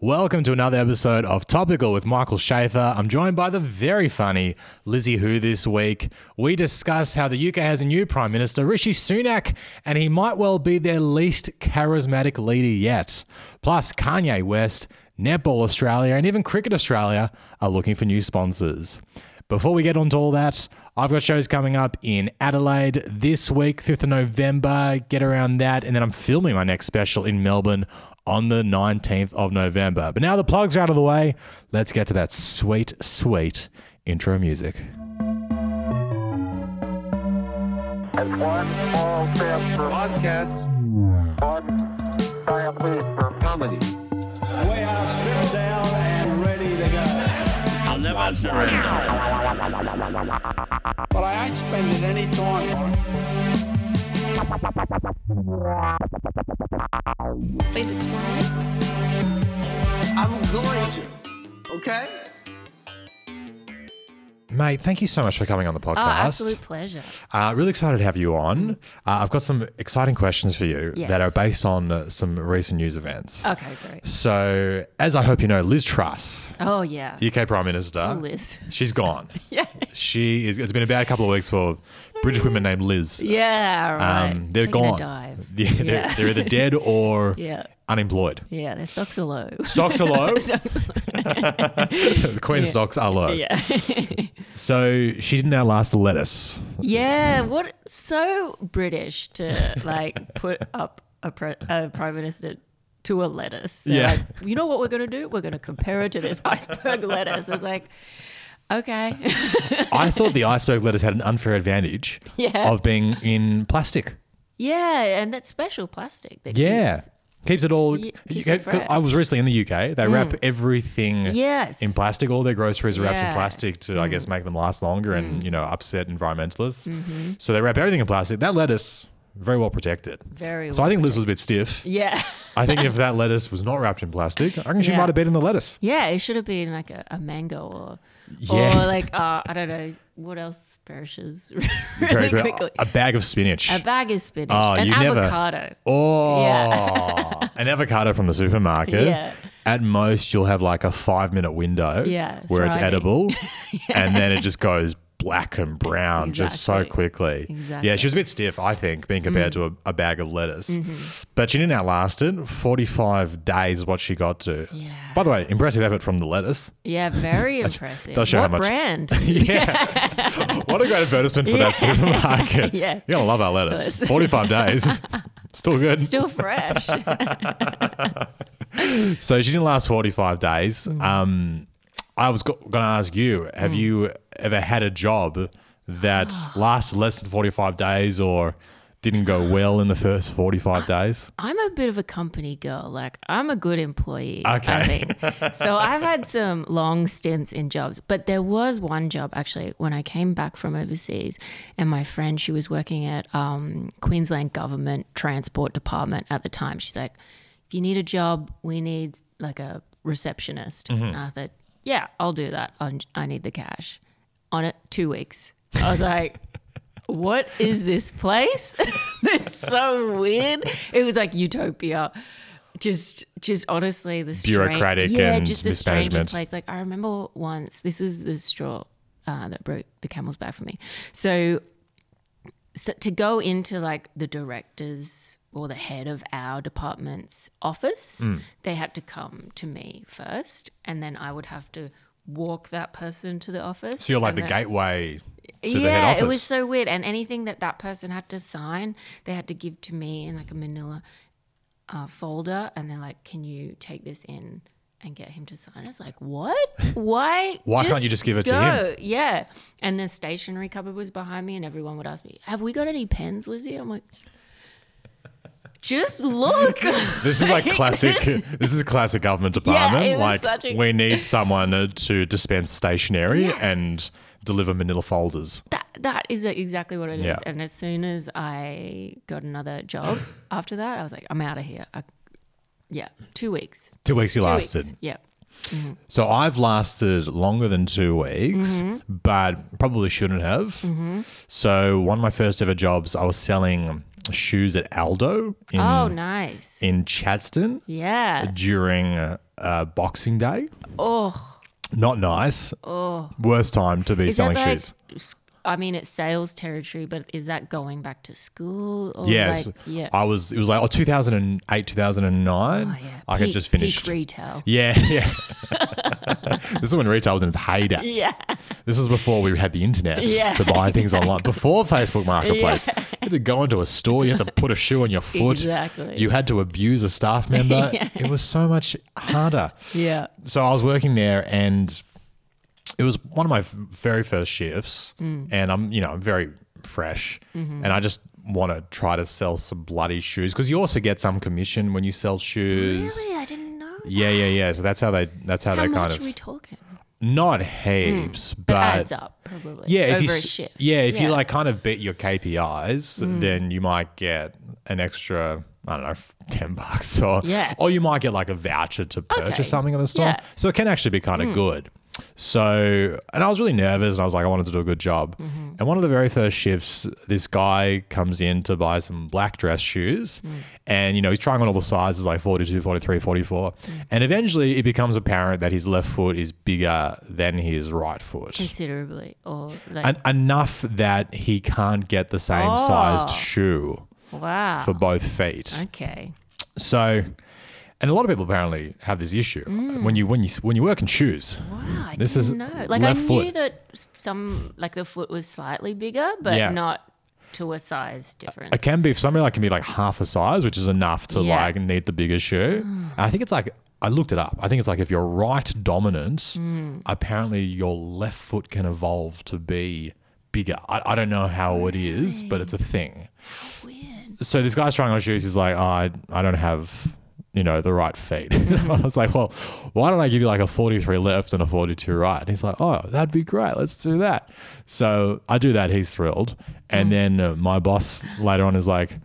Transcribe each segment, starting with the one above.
Welcome to another episode of Topical with Michael Shafar. I'm joined by the very funny Lizzy Hoo this week. We discuss how the UK has a new Prime Minister, Rishi Sunak, and he might well be their least charismatic leader yet. Plus, Kanye West, Netball Australia, and even Cricket Australia are looking for new sponsors. Before we get on to all that, I've got shows coming up in Adelaide this week, 5th of November. Get around that. And then I'm filming my next special in Melbourne on the 19th of November. But now the plugs are out of the way. Let's get to that sweet, sweet intro music. It's one small step for podcasts, one giant leap for comedy. We are stripped down and ready to go. I'll never surrender. But I ain't spending any time on it. Please explain. I'm going to. Okay? Mate, thank you so much for coming on the podcast. Oh, absolute pleasure. Uh, really excited to have you on. Uh, I've got some exciting questions for you Yes. that are based on uh, some recent news events. Okay, great. So, as I hope you know, Liz Truss, Oh yeah. UK Prime Minister, Oh, Liz. she's gone. Yeah. She is. It's been a bad couple of weeks for British women named Liz. Yeah. Right. Um, they're Taking gone. Yeah, they're, Yeah. they're either dead or Yeah. unemployed. Yeah. Their stocks are low. Stocks are low. Stocks are low. the Queen stocks are low. yeah. So she didn't outlast the lettuce. yeah. What? So British to like put up a, pre- a prime minister to a lettuce. They're Yeah. Like, you know what we're gonna do? We're gonna compare it to this iceberg lettuce. It's like, okay. I thought the iceberg lettuce had an unfair advantage Yeah. of being in plastic. yeah, and that special plastic. That Yeah. keeps- Keeps it all. Keeps it. I was recently in the UK. They wrap everything Yes. in plastic. All their groceries are wrapped in Yeah. Mm. plastic to, I guess, make them last longer and you know upset environmentalists. Mm-hmm. So they wrap everything in plastic. That lettuce very well protected. Very So I think Liz was a bit stiff. Yeah. I think if that lettuce was not wrapped in plastic, I think she Yeah. might have been in the lettuce. Yeah, it should have been like a, a mango or Yeah. or like uh, I don't know what else perishes really Very good. quickly. A bag of spinach. A bag of spinach, Oh, an you never- avocado. Oh, an avocado from the supermarket. Yeah. At most, you'll have like a five minute window Yeah, where it's thriving. edible, and then it just goes black and brown just so quickly. Exactly. Yeah, she was a bit stiff, I think, being compared to a, a bag of lettuce. But she didn't outlast it. 45 days is what she got to. Yeah. By the way, impressive effort from the lettuce. Yeah, very impressive. does show what how much- brand? Yeah. what a great advertisement for that supermarket. Yeah. You're going to love our lettuce. Lettuce. 45 days. Still good. Still fresh. So she didn't last 45 days. Mm. Um, I was go- going to ask you have you ever had a job that ah. lasted less than 45 days or didn't go ah. well in the first 45 days? I'm a bit of a company girl. Like I'm a good employee. Okay. I think. So I've had some long stints in jobs, but there was one job actually when I came back from overseas, and my friend she was working at um, Queensland Government Transport Department at the time. She's like, "If you need a job, we need like a receptionist." And mm-hmm. I thought, "Yeah, I'll do that. I I need the cash." On it, two weeks. I was like. What is this place? it's so weird. It was like utopia. Just, just honestly, the Bureaucratic yeah, and just the strangest place. Like I remember once. This is the straw uh, that broke the camel's back for me. So, so to go into like the director's or the head of our department's office, Mm. they had to come to me first, and then I would have to walk that person to the office. So you're like the then- gateway the head yeah, office. it was so weird. And anything that that person had to sign, they had to give to me in like a manila uh, folder. And they're like, can you take this in and get him to sign? I was like, what? Why? Why can't you just give it to him? go. Yeah. And the stationery cupboard was behind me, and everyone would ask me, have we got any pens, Lizzy? I'm like, just look. This is like classic. this is classic government department. was like a- we need someone to dispense stationery and deliver Manila folders. that that is exactly what it is. Yeah. And as soon as I got another job after that, I was like, I'm out of here. I, yeah, two weeks. Two weeks you Two lasted. weeks. Yeah. So I've lasted longer than two weeks, Mm-hmm. but probably shouldn't have. So one of my first ever jobs, I was selling shoes at Aldo in oh, nice. in Chadstone Yeah. during uh, uh, Boxing Day. Oh, Not nice. Oh. Worst time to be is selling that like? shoes. I mean, it's sales territory, but is that going back to school? Or Yes, Like, yeah. I was. It was like oh, 2008, 2009. Oh, yeah. I had just finished. peak retail. Yeah, yeah. this is when retail was in its heyday. Yeah. This was before we had the internet Yeah, to buy things online. Before Facebook Marketplace, you had to go into a store. You had to put a shoe on your foot. Exactly. You had to abuse a staff member. Yeah. It was so much harder. Yeah. So I was working there, and it was one of my very first shifts. Mm. And I'm, you know, I'm very fresh, Mm-hmm. and I just want to try to sell some bloody shoes because you also get some commission when you sell shoes. Really? I didn't know. Yeah, yeah, yeah. So that's how they. That's how, How they much kind are of we talking? not heaps, But, but adds up probably. yeah, if you shift. yeah, if you Yeah. Mm. like kind of beat your KPIs, then you might get an extra. I don't know, ten bucks, or Yeah. or you might get like a voucher to purchase Okay. something in the store. Yeah. Mm. So it can actually be kind of good. So, and I was really nervous, and I was like, I wanted to do a good job. Mm-hmm. And one of the very first shifts, this guy comes in to buy some black dress shoes, Mm. and you know he's trying on all the sizes like 42, 43, 44, Mm. and eventually it becomes apparent that his left foot is bigger than his right foot. considerably, or like En- enough that he can't get the same Oh. sized shoe wow. for both feet. okay. So, and a lot of people apparently have this issue uh, mm. when you when you when you work in shoes. Wow, I This didn't is know. Like I knew foot. that some like the foot was slightly bigger, but Yeah. not to a size difference. It can be for somebody like can be like half a size, which is enough to Yeah. like need the bigger shoe. Mm. And I think it's like I looked it up. I think it's like if you're right dominant, mm. apparently your left foot can evolve to be bigger. I, I don't know how it is, but it's a thing. Weird. so this guy's trying on shoes. He's like, oh, I, I don't have, you know, the right feet. I was like, well, why don't I give you like a 43 left and a 42 right? And he's like, oh, that'd be great. Let's do that. So I do that. He's thrilled. And then uh, my boss later on is like,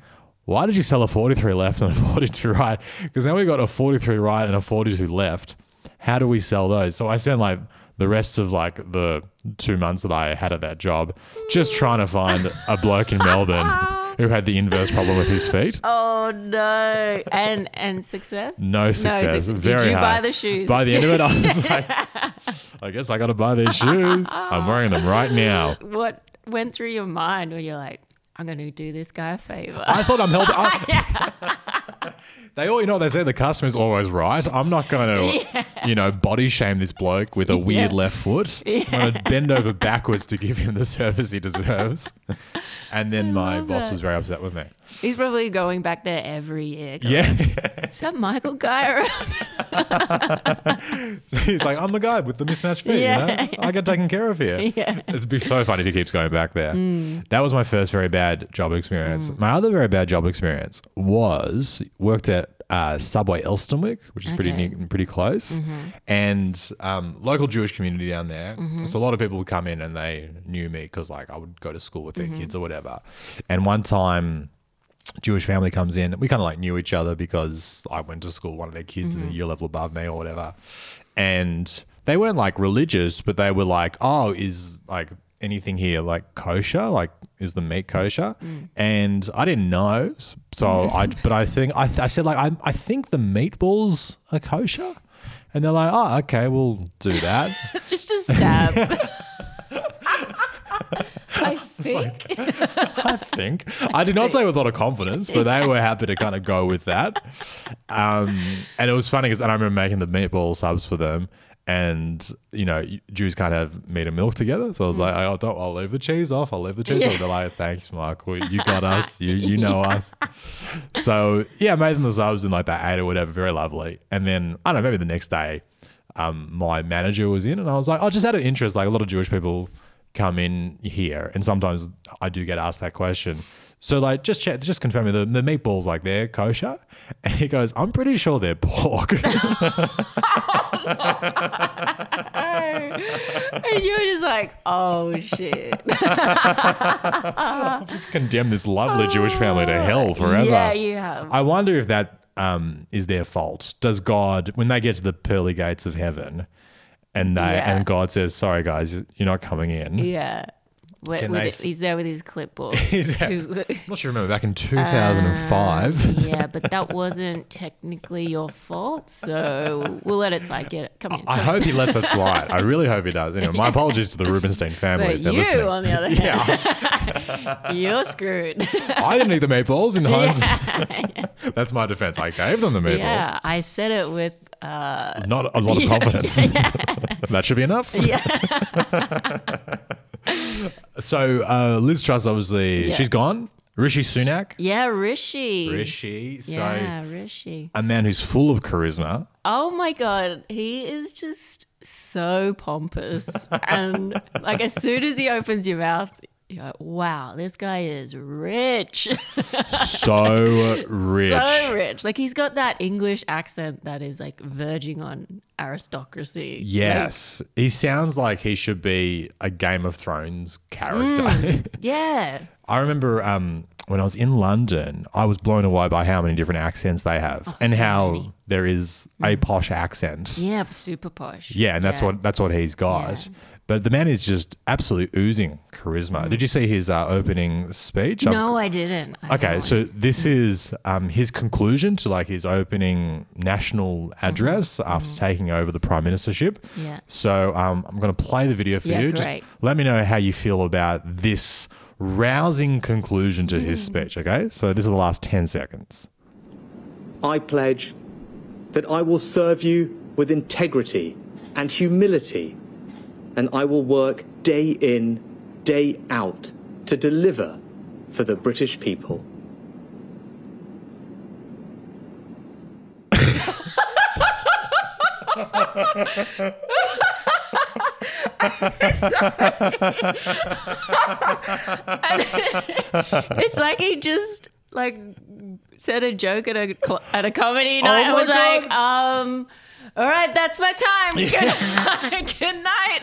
why did you sell a 43 left and a 42 right? Because now we got a 43 right and a 42 left. How do we sell those? So I spent like the rest of like the two months that I had at that job just trying to find a bloke in Melbourne who had the inverse problem with his feet. Oh no! And and success? No success. suc- Very Did you hard. buy the shoes? By the end of it, I was like, I guess I got to buy these shoes. I'm wearing them right now. what went through your mind when you're like, I'm going to do this guy a favor? I thought I'm helping. I- they all, you know, what they say the customer's always right. I'm not going to, you know, body shame this bloke with a weird Yeah. left foot. I'm going to bend over backwards to give him the service he deserves. And then my boss was very upset with me. He's probably going back there every year. going, Yeah. Is that Michael guy around? He's like, I'm the guy with the mismatched feet. Yeah. You know? I get taken care of here. Yeah. It'd be so funny if he keeps going back there. Hmm. That was my first very bad job experience. Hmm. My other very bad job experience was worked at uh, Subway Elsternwick, which is pretty Okay. neat, pretty close, mm-hmm. and um, local Jewish community down there. Mm-hmm. So a lot of people would come in and they knew me because like I would go to school with their mm-hmm. kids or whatever. And one time. Jewish family comes in. We kind of like knew each other because I went to school one of their kids in the mm-hmm. year level above me or whatever. And they weren't like religious, but they were like, oh, is like anything here like kosher? Like, is the meat kosher? Mm. And I didn't know. So I, but I think, I, I said, like, I, I think the meatballs are kosher. And they're like, oh, okay, we'll do that. it's just a stab. I think. I think. I did not say with a lot of confidence, but they were happy to kind of go with that. Um, and it was funny because I remember making the meatball subs for them. And, you know, Jews can't have meat and milk together. So I was like, oh, don't, I'll leave the cheese off. I'll leave the cheese off. They're like, thanks, Michael. You got us. You, you know us. So, yeah, I made them the subs in like that eight or whatever. Very lovely. And then, I don't know, maybe the next day, um, my manager was in and I was like, oh, just out of interest, like a lot of Jewish people come in here and sometimes I do get asked that question. So like just check just confirm me the, the meatballs like they're kosher? And he goes, I'm pretty sure they're pork. and you were just like, oh shit. just condemn this lovely Jewish family to hell forever. Yeah, you have. I wonder if that um, is their fault. Does God, when they get to the pearly gates of heaven, and they Yeah. and God says, "Sorry, guys, you're not coming in." yeah. With, with they s- he's there with his clipboard. He's I'm not sure you remember back in um, 2005. yeah, but that wasn't technically your fault, so we'll let it slide. Get it. Come in. I come hope he lets it slide. I really hope he does. Anyway, my apologies to the Rubenstein family. But if they're you, listening. on the other hand, you're screwed. I didn't eat the meatballs in hindsight. That's my defense. I gave them the meatballs. yeah, I said it with. Uh, Not a lot of Yeah, confidence. that should be enough. yeah, So uh, Liz Truss, obviously, Yeah. she's gone. Rishi Sunak. yeah, Rishi. Rishi. So Yeah, Rishi. a man who's full of charisma. Oh my god, he is just so pompous, and like as soon as he opens your mouth, you're like, wow, this guy is rich. So rich. so rich. Like he's got that English accent that is like verging on aristocracy. Yes. he sounds like he should be a Game of Thrones character. Like, yeah. I remember um, when I was in London, I was blown away by how many different accents they have and Oh, so how many. Mm. there is a posh accent. Yeah, super posh. Yeah, and that's what that's what he's got. Yeah. But the man is just absolutely oozing charisma. Did you see his uh, opening speech? I've- Mm. No, I didn't. I Okay, so this is um, his conclusion to like his opening national address after taking over the prime ministership. Mm-hmm. Yeah. So um, I'm going to play the video for Yeah, you. Just great. let me know how you feel about this rousing conclusion to Mm. his speech. Okay, so this is the last ten seconds. I pledge that I will serve you with integrity and humility, and I will work day in, day out to deliver for the British people. it's like he just like said a joke at a cl- at a comedy night. I Oh my was like, um, all right, that's my time. Night. Good night.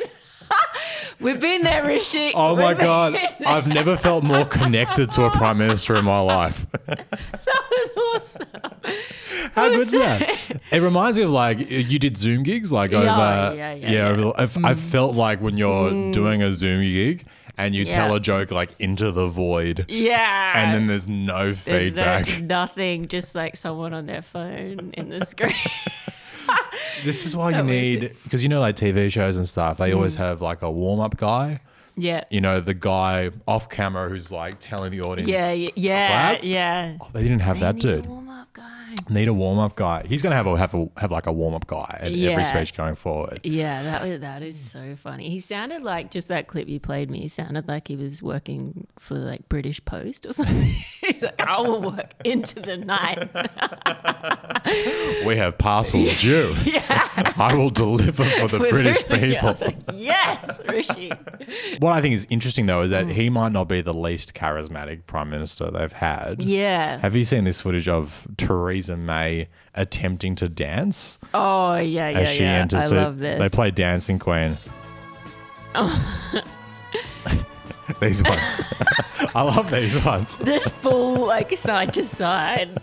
We've been there, Rishi. Oh my We've god. I've never felt more connected to a prime minister in my life. that was awesome. How good's that? It reminds me of like you did Zoom gigs, like over. Yeah, yeah, yeah, yeah. over the- I've, I've mm. felt like when you're mm. doing a Zoom gig and you tell Yeah. a joke like into the void, Yeah. and then there's no There's no- feedback. nothing, just like someone on their phone in the screen. This is why you need because you know like TV shows and stuff. They always have like a warm up guy. yeah. You know the guy off camera who's like telling the audience. Yeah, yeah, yeah, Clap? yeah. Oh, they didn't have that Need a dude. warm-up guy. Need a warm up guy. He's gonna have a have a have like a warm up guy at every speech going forward. Yeah, that was, that is so funny. He sounded like just that clip you played me. He sounded like he was working for like British Post or something. He's like, I will work into the night. We have parcels due. yeah, I will deliver for the With British people. like, yes, Rishi. What I think is interesting though is that Mm. he might not be the least charismatic prime minister they've had. Yeah. Have you seen this footage of Theresa May attempting to dance Oh yeah, yeah, as she yeah. enters? I So love this. They play Dancing Queen. these ones. I love these ones. this full like side to side.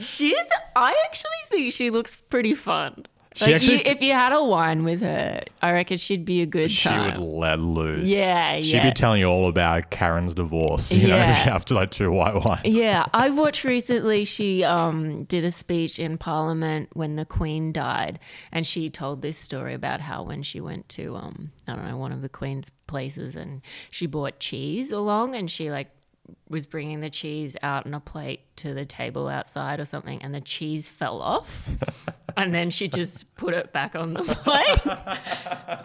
She's. I actually think she looks pretty fun. She Like, actually- you, if you had a wine with her, I reckon she'd be a good chat. She time. would let loose. Yeah, yeah. She'd be telling you all about Karen's divorce, you know, Yeah. after like two white wines. Yeah, I watched recently. She um, did a speech in Parliament when the Queen died, and she told this story about how when she went to um, I don't know one of the Queen's places, and she bought cheese along, and she like was bringing the cheese out on a plate to the table outside or something, and the cheese fell off. And then she just put it back on the plate.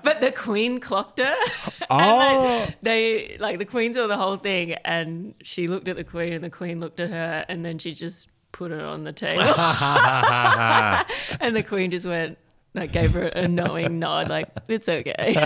but the queen clocked her. Oh. they like the queen saw the whole thing and she looked at the queen and the queen looked at her and then she just put it on the table. and the queen just went like gave her a knowing nod, like, it's okay. so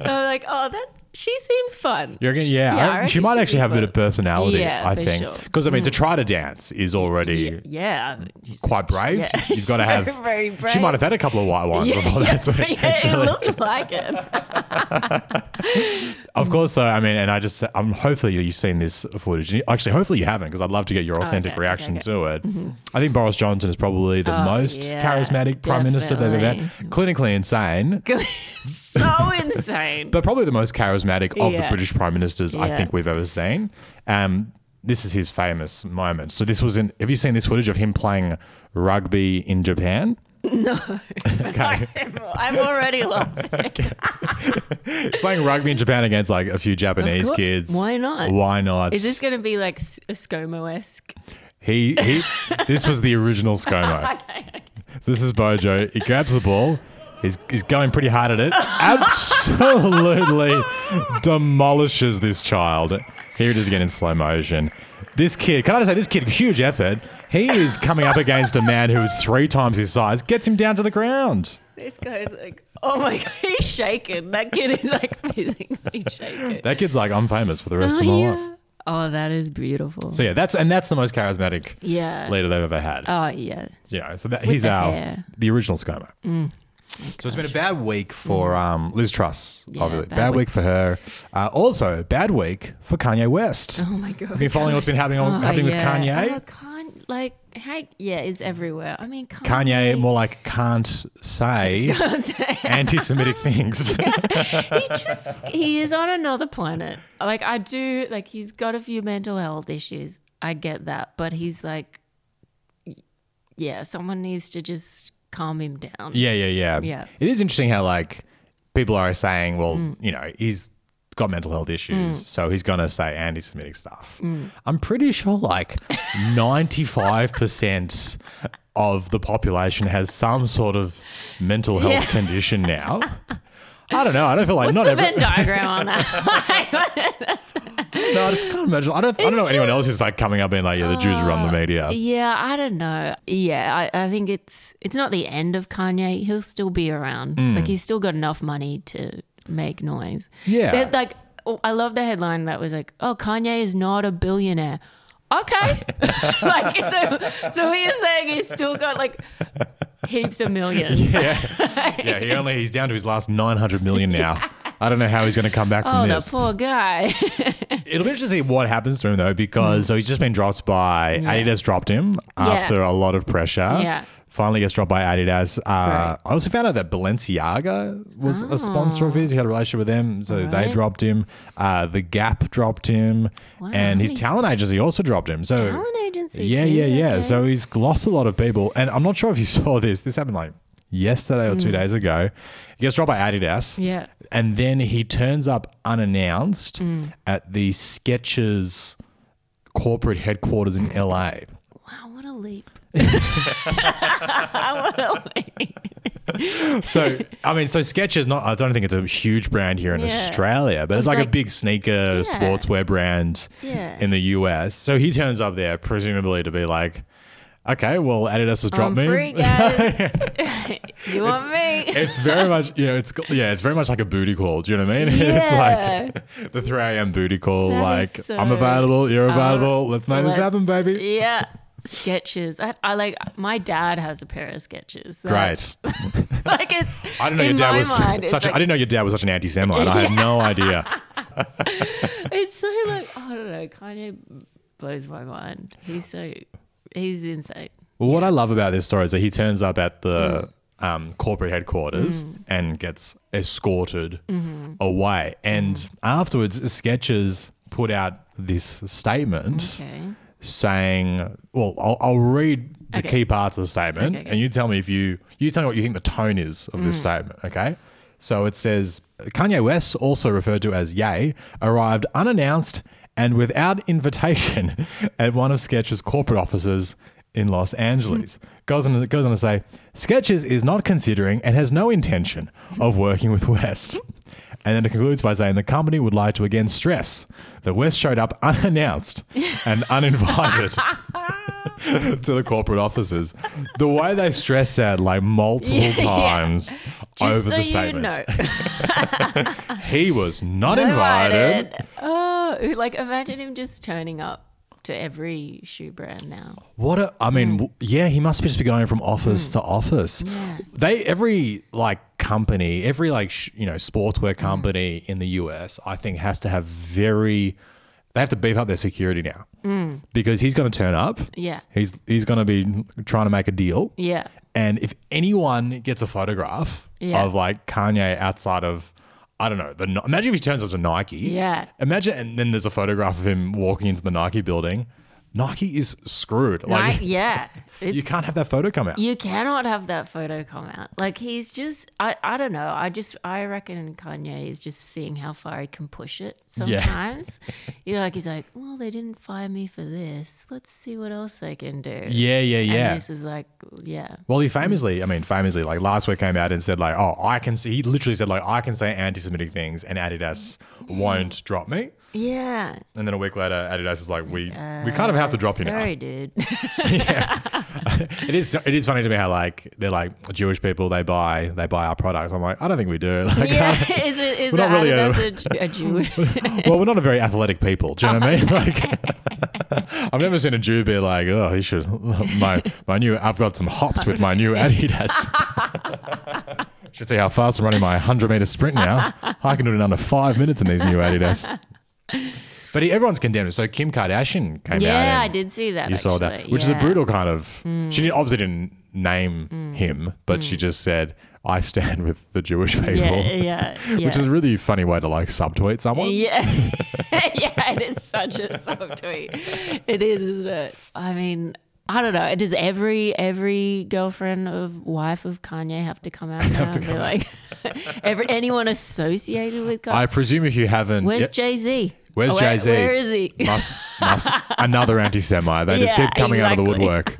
I'm like, oh that she seems fun. You're gonna, yeah, Yeah, I I- reckon she might she'd actually be have a bit fun. of personality. Yeah, I for think sure. Mm. because I mean, to try to dance is already Yeah. quite brave. Yeah. You've got to have. Very She brave. might have had a couple of white wines before that switch. yeah, it actually. looked like it. of course, so I mean, and I just, I'm hopefully you've seen this footage. Actually, hopefully you haven't, because I'd love to get your authentic okay, reaction okay, to it. I think Boris Johnson is probably the Oh, most yeah, charismatic prime minister they've ever had. Clinically insane, so insane. but probably the most charismatic of the British prime ministers I think we've ever seen. Um, this is his famous moment. So this was in. Have you seen this footage of him playing rugby in Japan? No. okay. I'm, already laughing. He's playing rugby in Japan against like a few Japanese kids. Why not? Why not? Is this going to be like a ScoMo esque? He he. this was the original ScoMo. Okay, okay. So this is Bojo. He grabs the ball. He's, he's going pretty hard at it. Absolutely demolishes this child. Here it is again in slow motion. This kid, can I just say, this kid, huge effort. He is coming up against a man who is three times his size, gets him down to the ground. This guy's like, oh my god, he's shaking. That kid is like physically shaking. That kid's like, I'm famous for the rest oh, of my yeah. life. Oh, that is beautiful. So yeah, that's and that's the most charismatic yeah. leader they've ever had. Oh yeah. Know, so that With he's our hair. the original ScoMo. Mm. So it's been a bad week for um, Liz Truss. Mm. Yeah, obviously, bad, bad week. week. for her. Uh, also, bad week for Kanye West. Oh my god. Have you following what's been happening on, Oh, happening yeah. with Kanye? Oh, can't like, hey, yeah, it's everywhere. I mean, Kanye more like can't say anti-Semitic things. he just he is on another planet. Like I do like he's got a few mental health issues. I get that, but he's like yeah, someone needs to just calm him down. yeah, yeah, yeah. Yeah. It is interesting how like people are saying, well, Mm. you know, he's got mental health issues, so he's gonna say anti-Semitic stuff. Mm. I'm pretty sure like 95% of the population has some sort of mental health Yeah. condition now. I don't know. I don't feel like What's not the every. Venn diagram on that? No, I just can't imagine. I don't. I don't know anyone else who's like coming up being like, yeah, the Jews run the media. yeah, I don't know. Yeah, I, I think it's it's not the end of Kanye. He'll still be around. Mm. Like he's still got enough money to make noise. Yeah. They're like oh, I love the headline that was like, "Oh, Kanye is not a billionaire." Okay, like so. So what you're saying he's still got like heaps of millions. Yeah, yeah. He only he's down to his last nine hundred million now. I don't know how he's going to come back Oh, from the this. poor guy. It'll be interesting to see what happens to him though, because mm. so he's just been dropped by Adidas. Dropped him after a lot of pressure. Yeah. Finally gets dropped by Adidas. Uh, I also found out that Balenciaga was a sponsor of his. He had a relationship with them, so they dropped him. Uh, the Gap dropped him, Wow, and his talent agency also dropped him. So Talent agency. yeah, too, yeah, yeah. okay. So he's lost a lot of people, and I'm not sure if you saw this. This happened like yesterday or two days ago. He gets dropped by Adidas. Mm. Yeah. And then he turns up unannounced Mm. at the Skechers corporate headquarters in LA. wow, what a leap. What a leap. So, I mean, so Skechers, not, I don't think it's a huge brand here in Yeah. Australia, but it's, It's like, a big sneaker sportswear brand Yeah. in the US. So he turns up there, presumably to be like, okay, well, Adidas has I'm dropped me. free, you want me? it's very much, you know, it's yeah, it's very much like a booty call. Do you know what I mean? Yeah. it's like the 3 a.m. booty call. That like, so- I'm available, you're Uh, available. Let's make this let's- happen, baby. Yeah. Skechers. That I like. My dad has a pair of Skechers. That- Great. like it's. I didn't know your dad was mind, such. a, like- I didn't know your dad was such an anti-Semite. I had no idea. It's so like I don't know. Kanye blows my mind. He's so. He's insane. Well, what I love about this story is that he turns up at the Mm. um, corporate headquarters and gets escorted Mm-hmm. away. And afterwards, Skechers put out this statement Okay. Saying, "Well, I'll, I'll read the Okay. key parts of the statement, Okay, okay. and you tell me if you you tell me what you think the tone is of this Mm. statement." Okay. So it says Kanye West, also referred to as Ye, arrived unannounced and without invitation at one of Skechers' corporate offices in Los Angeles. goes on goes on to say, Skechers is not considering and has no intention of working with West. And then it concludes by saying the company would like to again stress that West showed up unannounced and uninvited to the corporate offices. The way they stress that like multiple Yeah. times Just over so the you statement. know. He was not invited. Oh, like imagine him just turning up to every shoe brand now. What a, I mean, Mm. w yeah, he must be just be going from office to office. They every like company, every like sh- you know sportswear company in the US, I think has to have very. They have to beef up their security now because he's going to turn up. Yeah. He's he's going to be trying to make a deal. Yeah. And if anyone gets a photograph Yeah. of like Kanye outside of, I don't know, the imagine if he turns up to Nike. Yeah. Imagine, and then there's a photograph of him walking into the Nike building. Nike is screwed. Like, yeah. you can't have that photo come out. you cannot have that photo come out. Like he's just I, I don't know. I just I reckon Kanye is just seeing how far he can push it Yeah. sometimes. you know, like he's like, Well, they didn't fire me for this. Let's see what else they can do. yeah, yeah, yeah. And this is like yeah. Well, he famously, I mean, famously, like last week came out and said, like, oh, I can see, he literally said, like, I can say anti Semitic things and Adidas won't drop me. Yeah. And then a week later, Adidas is like, we we kind of have to drop you now. Sorry, dude. It is it is funny to me how like they're like Jewish people they buy they buy our products. I'm like I don't think we do. Like, yeah. Uh, is it is not really a- a, a Jewish? well, we're not a very athletic people. Do you know what I mean? Oh. Like I've never seen a Jew be like, oh, you should my my new I've got some hops with my new Adidas. should see how fast I'm running my 100 meter sprint now. I can do it in under five minutes in these new Adidas. But he, everyone's condemned. So Kim Kardashian came out. yeah, and- I did see that. You saw that, actually. which is a Yeah. Mm. brutal kind of. She didn't, obviously didn't name him, but she just said, "I stand with the Jewish people," Yeah, yeah, yeah. which is a really funny way to like subtweet someone. Yeah, yeah, it is such a subtweet. It is, isn't it? I mean, I don't know. Does every every girlfriend of wife of Kanye have to come out now and be like, every anyone associated with Kanye? I presume if you haven't, Where's Yeah, Jay Z? where's Jay Z? Where is he? Must, must, another anti-Semite. They just keep coming out of the woodwork.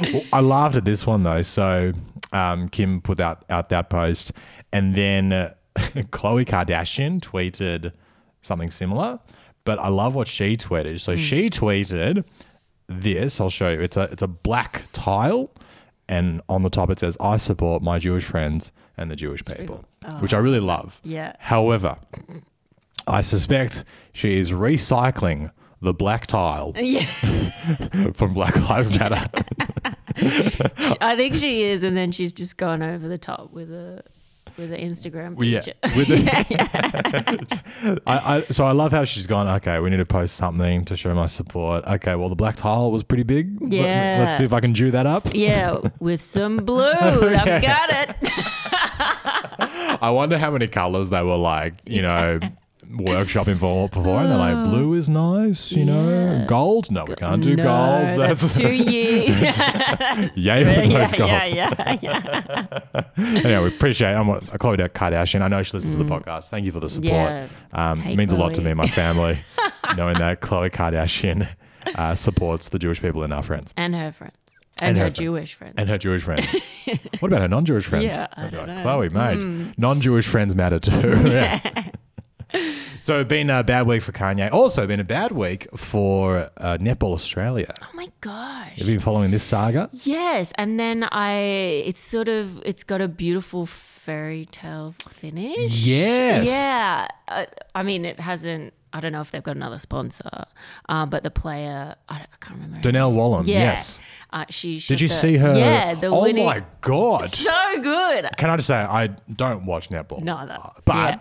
Well, I laughed at this one though. So um, Kim put out out that post, and then uh, Khloe Kardashian tweeted something similar. But I love what she tweeted. So she tweeted this. I'll show you. It's a it's a black tile, and on the top it says, "I support my Jewish friends and the Jewish people," oh. which I really love. Oh. Yeah. However, I suspect she is recycling the black tile yeah, from Black Lives Matter. I think she is, and then she's just gone over the top with a with the Instagram Yeah, with the- I, I, so I love how she's gone. Okay, we need to post something to show my support. Okay, well the black tile was pretty big. Let- Yeah. let's see if I can Jew that up. Yeah, with some blue. I've got it. I wonder how many colors they were like, you know, workshopping for before, and they're like, blue is nice, you know, gold. No, we can't do no, gold. That's, too years. Yeah, gold. yeah, yeah, yeah. anyway, we appreciate. I'm Khloe Kardashian. I know she listens to the podcast. Thank you for the support. Mm. Yeah. Um, Hey, it means a lot to me and my family, knowing that Khloe Kardashian uh, supports the Jewish people and our friends And her friends. And, And her, her. Jewish friends. and her Jewish friends. what about her non-Jewish friends? Yeah, I don't like, know. Khloe, mate, non-Jewish friends matter too. Yeah. So, been a bad week for Kanye. Also, been a bad week for uh, Netball Australia. oh my gosh. Have you been following this saga? Yes, and then I it's sort of it's got a beautiful fairy tale finish. Yes. Yeah. Uh, I mean, it hasn't. I don't know if they've got another sponsor, uh, but the player I, I can't remember. Donnell. Wallam. Yeah. Yes. Uh, she. Did you the- see her? Yeah. The oh winning. my god! So good. Can I just say I don't watch netball? No, that- but yeah.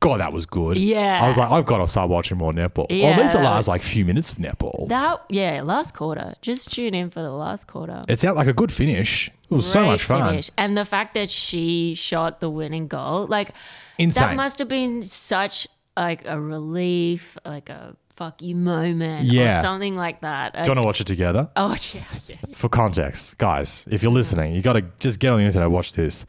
God, that was good. Yeah. I was like, I've got to start watching more netball. Or at least the Yeah. last like few minutes of netball. That yeah, last quarter. Just tune in for the last quarter. it sounded like a good finish. It was so much fun. finish. And the fact that she shot the winning goal, like Insane. that must have been such like a relief, like a fuck you moment Yeah. or something like that. Do you want to watch it together? oh yeah, yeah. For context, guys, if you're listening, you got to just get on the internet and watch this.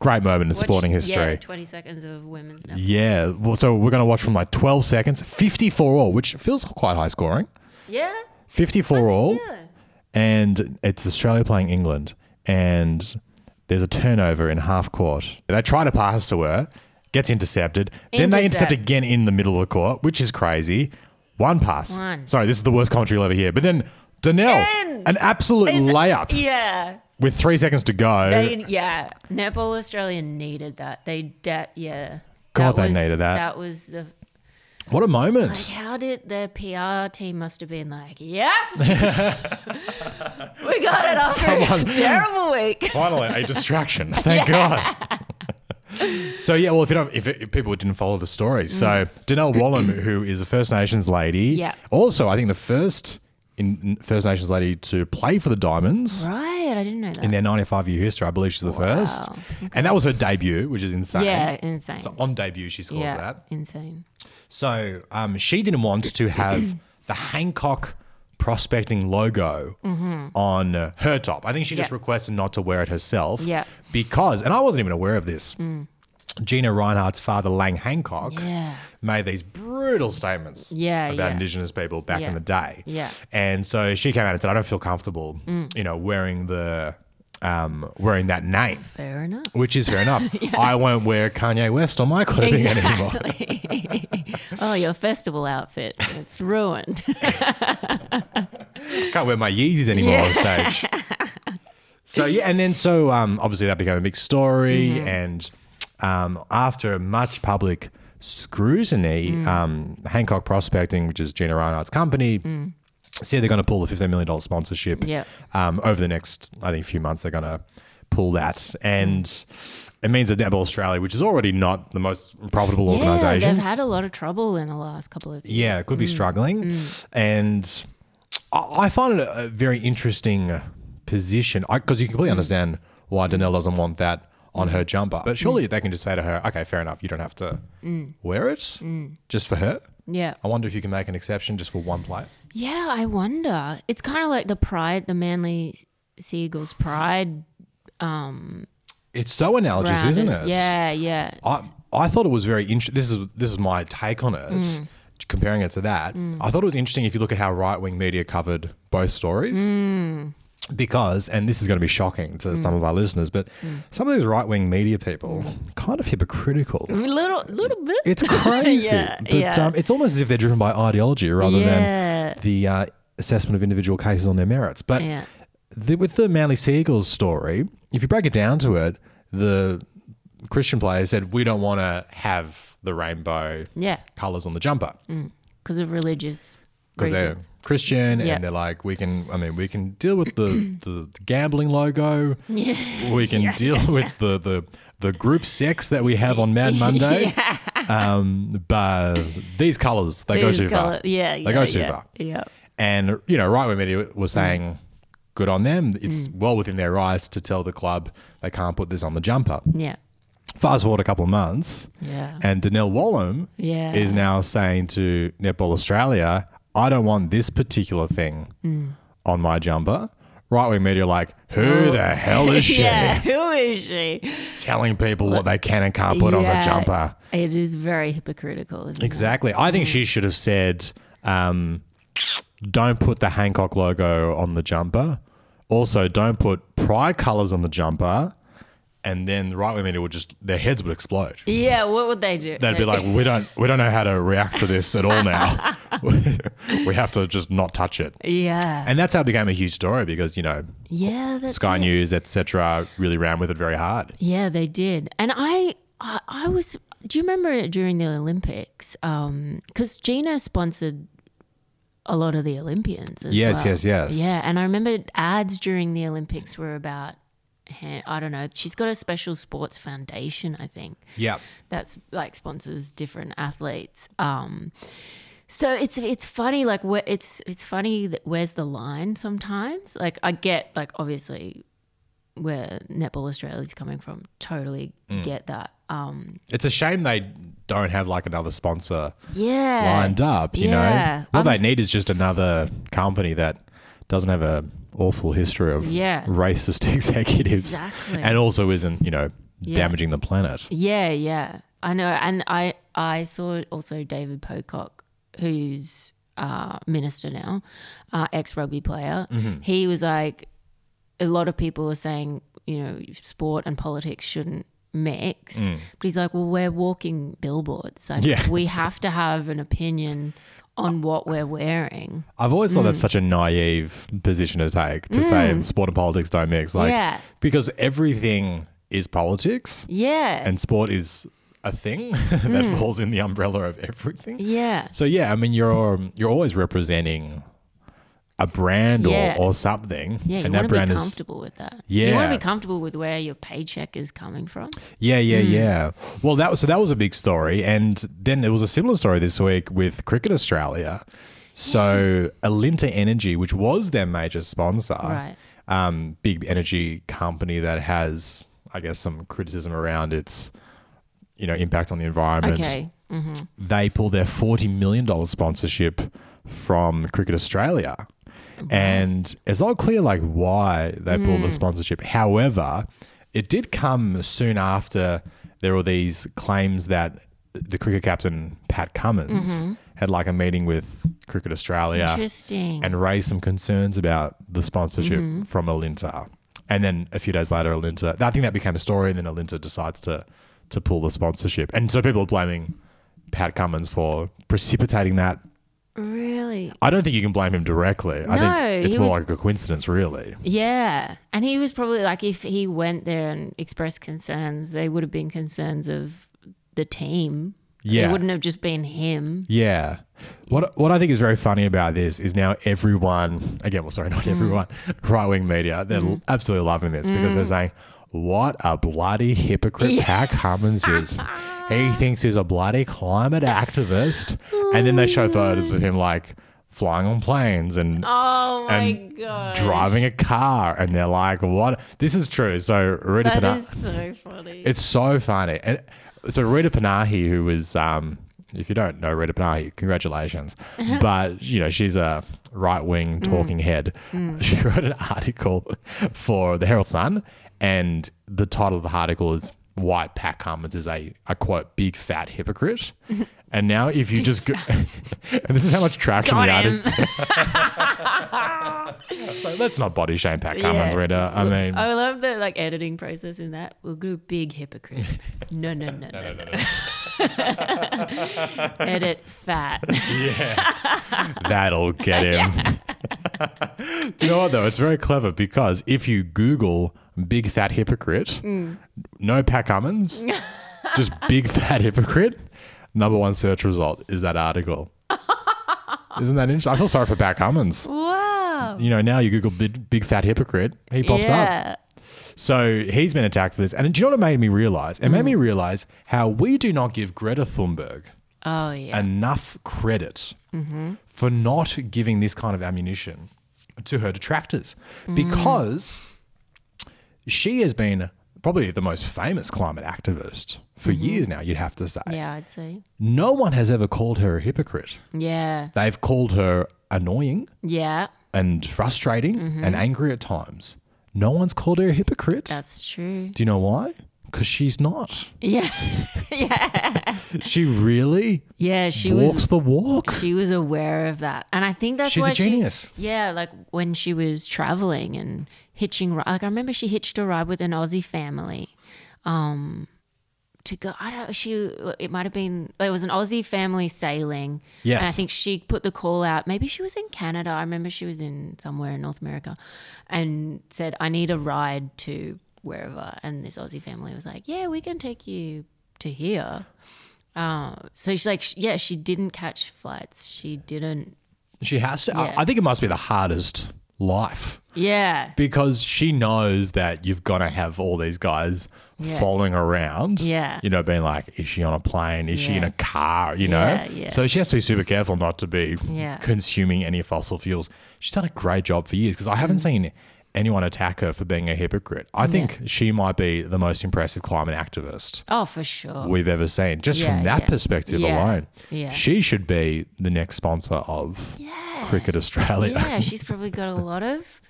Great moment in sporting history. Yeah, 20 seconds of women's now. Yeah. Well, so we're going to watch from like 12 seconds, 54 all, which feels quite high scoring. Yeah. 54 all. Yeah. And it's Australia playing England. And there's a turnover in half court. They try to pass to her, gets intercepted. Then they intercept again in the middle of the court, which is crazy. One pass. One. Sorry, this is the worst commentary you'll ever hear. But then Donnell, And- an absolute It's- layup Yeah. With three seconds to go. They, yeah. Netball Australia needed that. They de- yeah. God, they was- needed that. That was the what a Like, moment. how did the PR team must have been like, yes, we got it after Someone- a terrible week. Finally, a distraction. Thank God. so yeah, well, if you don't, if, if people didn't follow the story, so Donnell Wallam, who is a First Nations lady, Mm. Yeah. also I think the first in First Nations lady to play for the Diamonds. Right, I didn't know that. In their 95 year history, I believe she's the first. Wow. And that was her debut, which is insane. yeah, insane. So on debut, she scores yeah, that. insane. So um, she didn't want to have the Hancock prospecting logo on uh, her top. I think she just Mm-hmm. Requested not to wear it herself. Yeah. Mm. Because, and I wasn't even aware of this. Gina Rinehart's father, Lang Hancock, Yeah. made these brutal statements Yeah, about yeah. Indigenous people back in the day. Yeah. And so she came out and said, I don't feel comfortable, Mm. you know, wearing the um, wearing that name. Fair enough. Which is fair enough. I won't wear Kanye West on my clothing anymore. Oh, your festival outfit. It's ruined. Can't wear my Yeezys anymore on stage. So yeah, and then so um, obviously that became a big story, Mm-hmm. and um, after much public scrutiny, Mm. um, Hancock Prospecting, which is Gina Rinehart's company, said they're going to pull the fifteen million dollars sponsorship. Mm. Yep. Um, over the next, I think, few months, they're going to pull that, and it means that Netball Australia, which is already not the most profitable yeah, organisation, they've had a lot of trouble in the last couple of years. yeah, it could be Mm. struggling. And I I find it a, very interesting position because you Mm. completely understand why Donnell doesn't want that on her jumper. But surely they can just say to her, okay, fair enough, you don't have to Mm. wear it just for her. Yeah. I wonder if you can make an exception just for one player. Yeah, I wonder. It's kind of like the pride, the Manly Sea Eagles pride. It's so analogous, isn't it? Yeah, yeah. I, I thought it was very interesting. This is this is my take on it. Mm. Comparing it to that, I thought it was interesting if you look at how right wing media covered both stories. Mm. Because, and this is going to be shocking to some of our listeners, but Mm. some of these right wing media people kind of hypocritical. a little, little bit. It's crazy, Yeah, but yeah. Um, it's almost as if they're driven by ideology rather Yeah. than the uh, assessment of individual cases on their merits. But the, with the Manly Sea Eagles story, if you break it down to it, the Christian players said we don't want to have the rainbow Yeah, colors on the jumper because of religious because they're. Christian Yeah. and they're like we can. I mean, we can deal with the the gambling logo. We can deal with the the the group sex that we have on Mad Monday. Um, but these colors they go too colour- far. Yeah, yeah. they go too yeah, far. Yeah. And you know, right wing media was saying, "Good on them. It's Mm. well within their rights to tell the club they can't put this on the jumper." Yeah. Fast forward a couple of months, Yeah. and Donnell Wallam Yeah. is now saying to Netball Australia, "I don't want this particular thing Mm. on my jumper." Right wing media like, "Who the hell is she?" Oh. yeah. Who is she? Telling people what they can and can't put on the jumper. It is very hypocritical, isn't Exactly. I think she should have said, um, don't put the Hancock logo on the jumper. Also, don't put pride colors on the jumper. And then the right wing media would just, their heads would explode. Yeah. What would they do? They'd be like, we don't, we don't know how to react to this at all now. we have to just not touch it. yeah. And that's how it became a huge story because, you know, yeah. Sky it. News, etc., really ran with it very hard. Yeah, they did. And I, I, I was. Do you remember during the Olympics? Um, because Gina sponsored a lot of the Olympians. As Yes, well. yes, yes. Yeah, and I remember ads during the Olympics were about. Ha- I don't know. She's got a special sports foundation, I think Yeah. that's like sponsors different athletes. Um, so it's it's funny like where it's it's funny that where's the line sometimes. Like I get like obviously where Netball Australia's coming from. Totally Mm. get that. Um, It's a shame they don't have like another sponsor yeah, lined up. You Yeah. know, what I'm- they need is just another company that doesn't have a awful history of Yeah. racist executives, Exactly. and also isn't you know Yeah. damaging the planet. Yeah, yeah. I know. And I I saw also David Pocock, who's uh, minister now, uh, ex rugby player. Mm-hmm. He was like, a lot of people are saying, you know, sport and politics shouldn't mix. But he's like, well, we're walking billboards. Like, Mm. Yeah. we have to have an opinion on what we're wearing. I've always thought Mm. that's such a naive position to take to say sport and politics don't mix. Like, Yeah. because everything is politics Yeah. and sport is a thing that falls in the umbrella of everything. Mm. yeah. So yeah, I mean you're you're always representing a brand Yeah. or, or something. Yeah, you and want that to be brand is comfortable with that. Yeah. You want Yeah. to be comfortable with where your paycheck is coming from. Yeah, yeah, Hmm. yeah. Well, that was so that was a big story, and then there was a similar story this week with Cricket Australia. So Alinta Energy, which was their major sponsor, Right. um, big energy company that has, I guess, some criticism around its, you know, impact on the environment. Okay. They pulled their forty million dollars sponsorship from Cricket Australia. And it's not clear like why they pulled the hmm. sponsorship. However, it did come soon after there were these claims that the cricket captain Pat Cummins mm-hmm. had like a meeting with Cricket Australia Interesting. and raised some concerns about the sponsorship mm-hmm. from Alinta. And then a few days later, Alinta, I think that became a story, and then Alinta decides to to pull the sponsorship. And so people are blaming Pat Cummins for precipitating that. Really? I don't think you can blame him directly. I No, think it's more was- like a coincidence, really. Yeah. And he was probably like, if he went there and expressed concerns, they would have been concerns of the team. Yeah. It wouldn't have just been him. Yeah. What what I think is very funny about this is now everyone again, well sorry, not Mm. everyone, right wing media, they're l- absolutely loving this because Mm. they're saying, What a bloody hypocrite Pat Cummins is. he thinks he's a bloody climate activist. And then they show photos of him like flying on planes and Oh my god. driving a car and they're like, What this is true. So Rita That Pana- is so funny. it's so funny. And so Rita Panahi, who was, um, if you don't know Rita Panahi, congratulations. but you know she's a right wing talking head. She wrote an article for the Herald Sun, and the title of the article is "Why Pat Cummins is a, a quote big fat hypocrite." And now, if you just go, and this is how much traction Got him. article. so let's not body shame Pat Cummins, Yeah. I mean, I love the like editing process in that. We'll do big hypocrite. No, no, no, no, no. no Edit fat. Yeah, that'll get him. Do you know what though? It's very clever because if you Google big fat hypocrite, mm. no Pat Cummins, just big fat hypocrite, number one search result is that article. Isn't that interesting? I feel sorry for Pat Cummins. wow. You know, now you Google big, big fat hypocrite, he pops up. So he's been attacked for this. And do you know what it made me realize? It made me mm. realize how we do not give Greta Thunberg Oh yeah. enough credit mm-hmm. for not giving this kind of ammunition to her detractors mm. because she has been probably the most famous climate activist for mm-hmm. years now, you'd have to say. yeah, I'd say. No one has ever called her a hypocrite. Yeah. They've called her annoying Yeah. and frustrating mm-hmm. and angry at times. No one's called her a hypocrite. That's true. Do you know why? Because she's not. Yeah. yeah. She really Yeah. She walks was the walk. she was aware of that. And I think that's why. She's a why genius. She, yeah, like when she was traveling and hitching like I remember she hitched a ride with an Aussie family. Um to go I don't she it might have been it was an Aussie family sailing. Yes. And I think she put the call out. Maybe she was in Canada. I remember she was in somewhere in North America and said, I need a ride to wherever. And this Aussie family was like, Yeah, we can take you to here. Uh, so she's like, yeah, she didn't catch flights. She didn't. She has to. I- I think it must be the hardest life Yeah. because she knows that you've got to have all these guys Yeah. following around. Yeah. You know, being like, is she on a plane? Is she in a car? You know? Yeah, yeah. So she has to be super careful not to be Yeah. consuming any fossil fuels. She's done a great job for years because I haven't Mm. seen anyone attack her for being a hypocrite. I think she might be the most impressive climate activist Oh, for sure. we've ever seen. Just Yeah, from that yeah. perspective Yeah, alone, yeah. she should be the next sponsor of Cricket Australia. yeah, she's probably got a lot of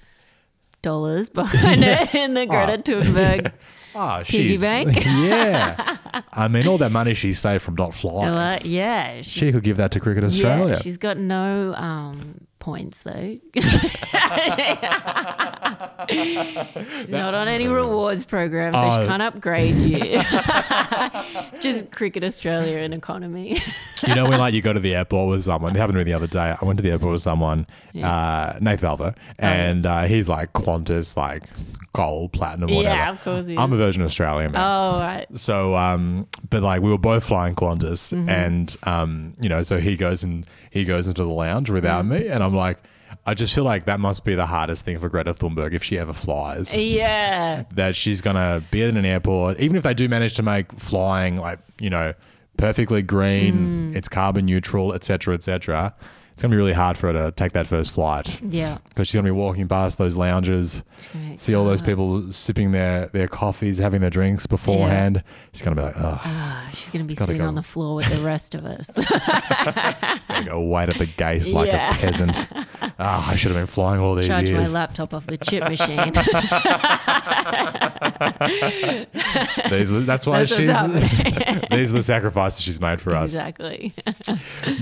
dollars behind her in the Greta Thunberg. Ah, Piggy she's bank? yeah. I mean, all that money she saved from not flying, yeah, she, she could give that to Cricket Australia. yeah, she's got no um, points though. she's not on any rewards program, so Oh. she can't upgrade you. Just Cricket Australia and economy. you know, when like you go to the airport with someone. It happened to me the other day. I went to the airport with someone, uh, Nath Oh, Valvo, and uh, he's like Qantas, like gold, platinum, whatever. Yeah, of course I'm a. Virgin Australian man. oh right. So, um, but like we were both flying Qantas, Mm-hmm. and um, you know, so he goes and he goes into the lounge without Mm. me, and I'm like, I just feel like that must be the hardest thing for Greta Thunberg if she ever flies. Yeah. that she's gonna be at an airport, even if they do manage to make flying like you know perfectly green, mm. it's carbon neutral, etc., etc. It's gonna be really hard for her to take that first flight Yeah. because she's gonna be walking past those lounges, Right. see all those people sipping their their coffees, having their drinks beforehand. She's gonna be like, oh, Ah, she's going to be sitting go. on the floor with the rest of us. Go wait at the gate like Yeah. a peasant. Ah, I should have been flying all these years. Charge my laptop off the chip machine. These, are- that's why That's she's. these are the sacrifices she's made for us, exactly.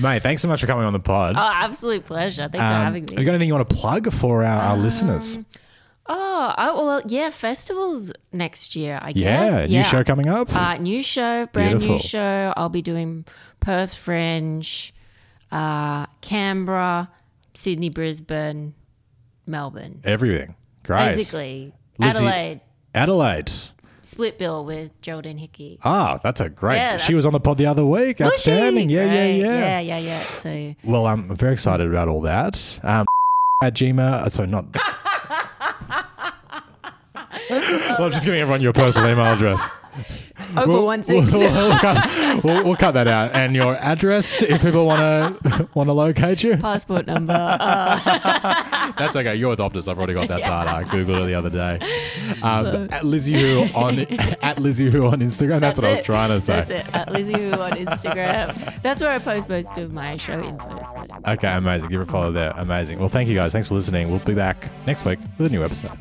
mate. Thanks so much for coming on the pod. Oh, absolute pleasure. Thanks for Um, having Have me. you got anything you want to plug for our, our listeners? Oh, oh, well, yeah, festivals next year, I guess. Yeah, guess. new show coming up. Uh, new show, brand Beautiful. new show. I'll be doing Perth Fringe, uh, Canberra, Sydney, Brisbane, Melbourne. Everything. Great. Basically, Lizzy- Adelaide, Adelaide. Split bill with Geraldine Hickey. Ah, that's a great. Yeah, she was on the pod the other week. Was? Outstanding. Yeah, yeah, Great. yeah, Yeah, yeah, yeah. So, Well, I'm very excited about all that. Um, at Gmail. uh, Sorry, not. well, I'm just giving everyone your personal email address. oh, for one six. We'll, we'll cut, we'll, we'll cut that out. And your address, if people want to want to locate you, Passport number. Uh, that's okay. You're with Optus. I've already got that data. I googled it the other day. Um, at Lizzy Hoo on at Lizzy Hoo on Instagram. That's, what I was trying to say. That's it. At Lizzy Hoo on Instagram. That's where I post most of my show info. So. Okay, amazing. Give it a follow there. Amazing. Well, thank you guys. Thanks for listening. We'll be back next week with a new episode.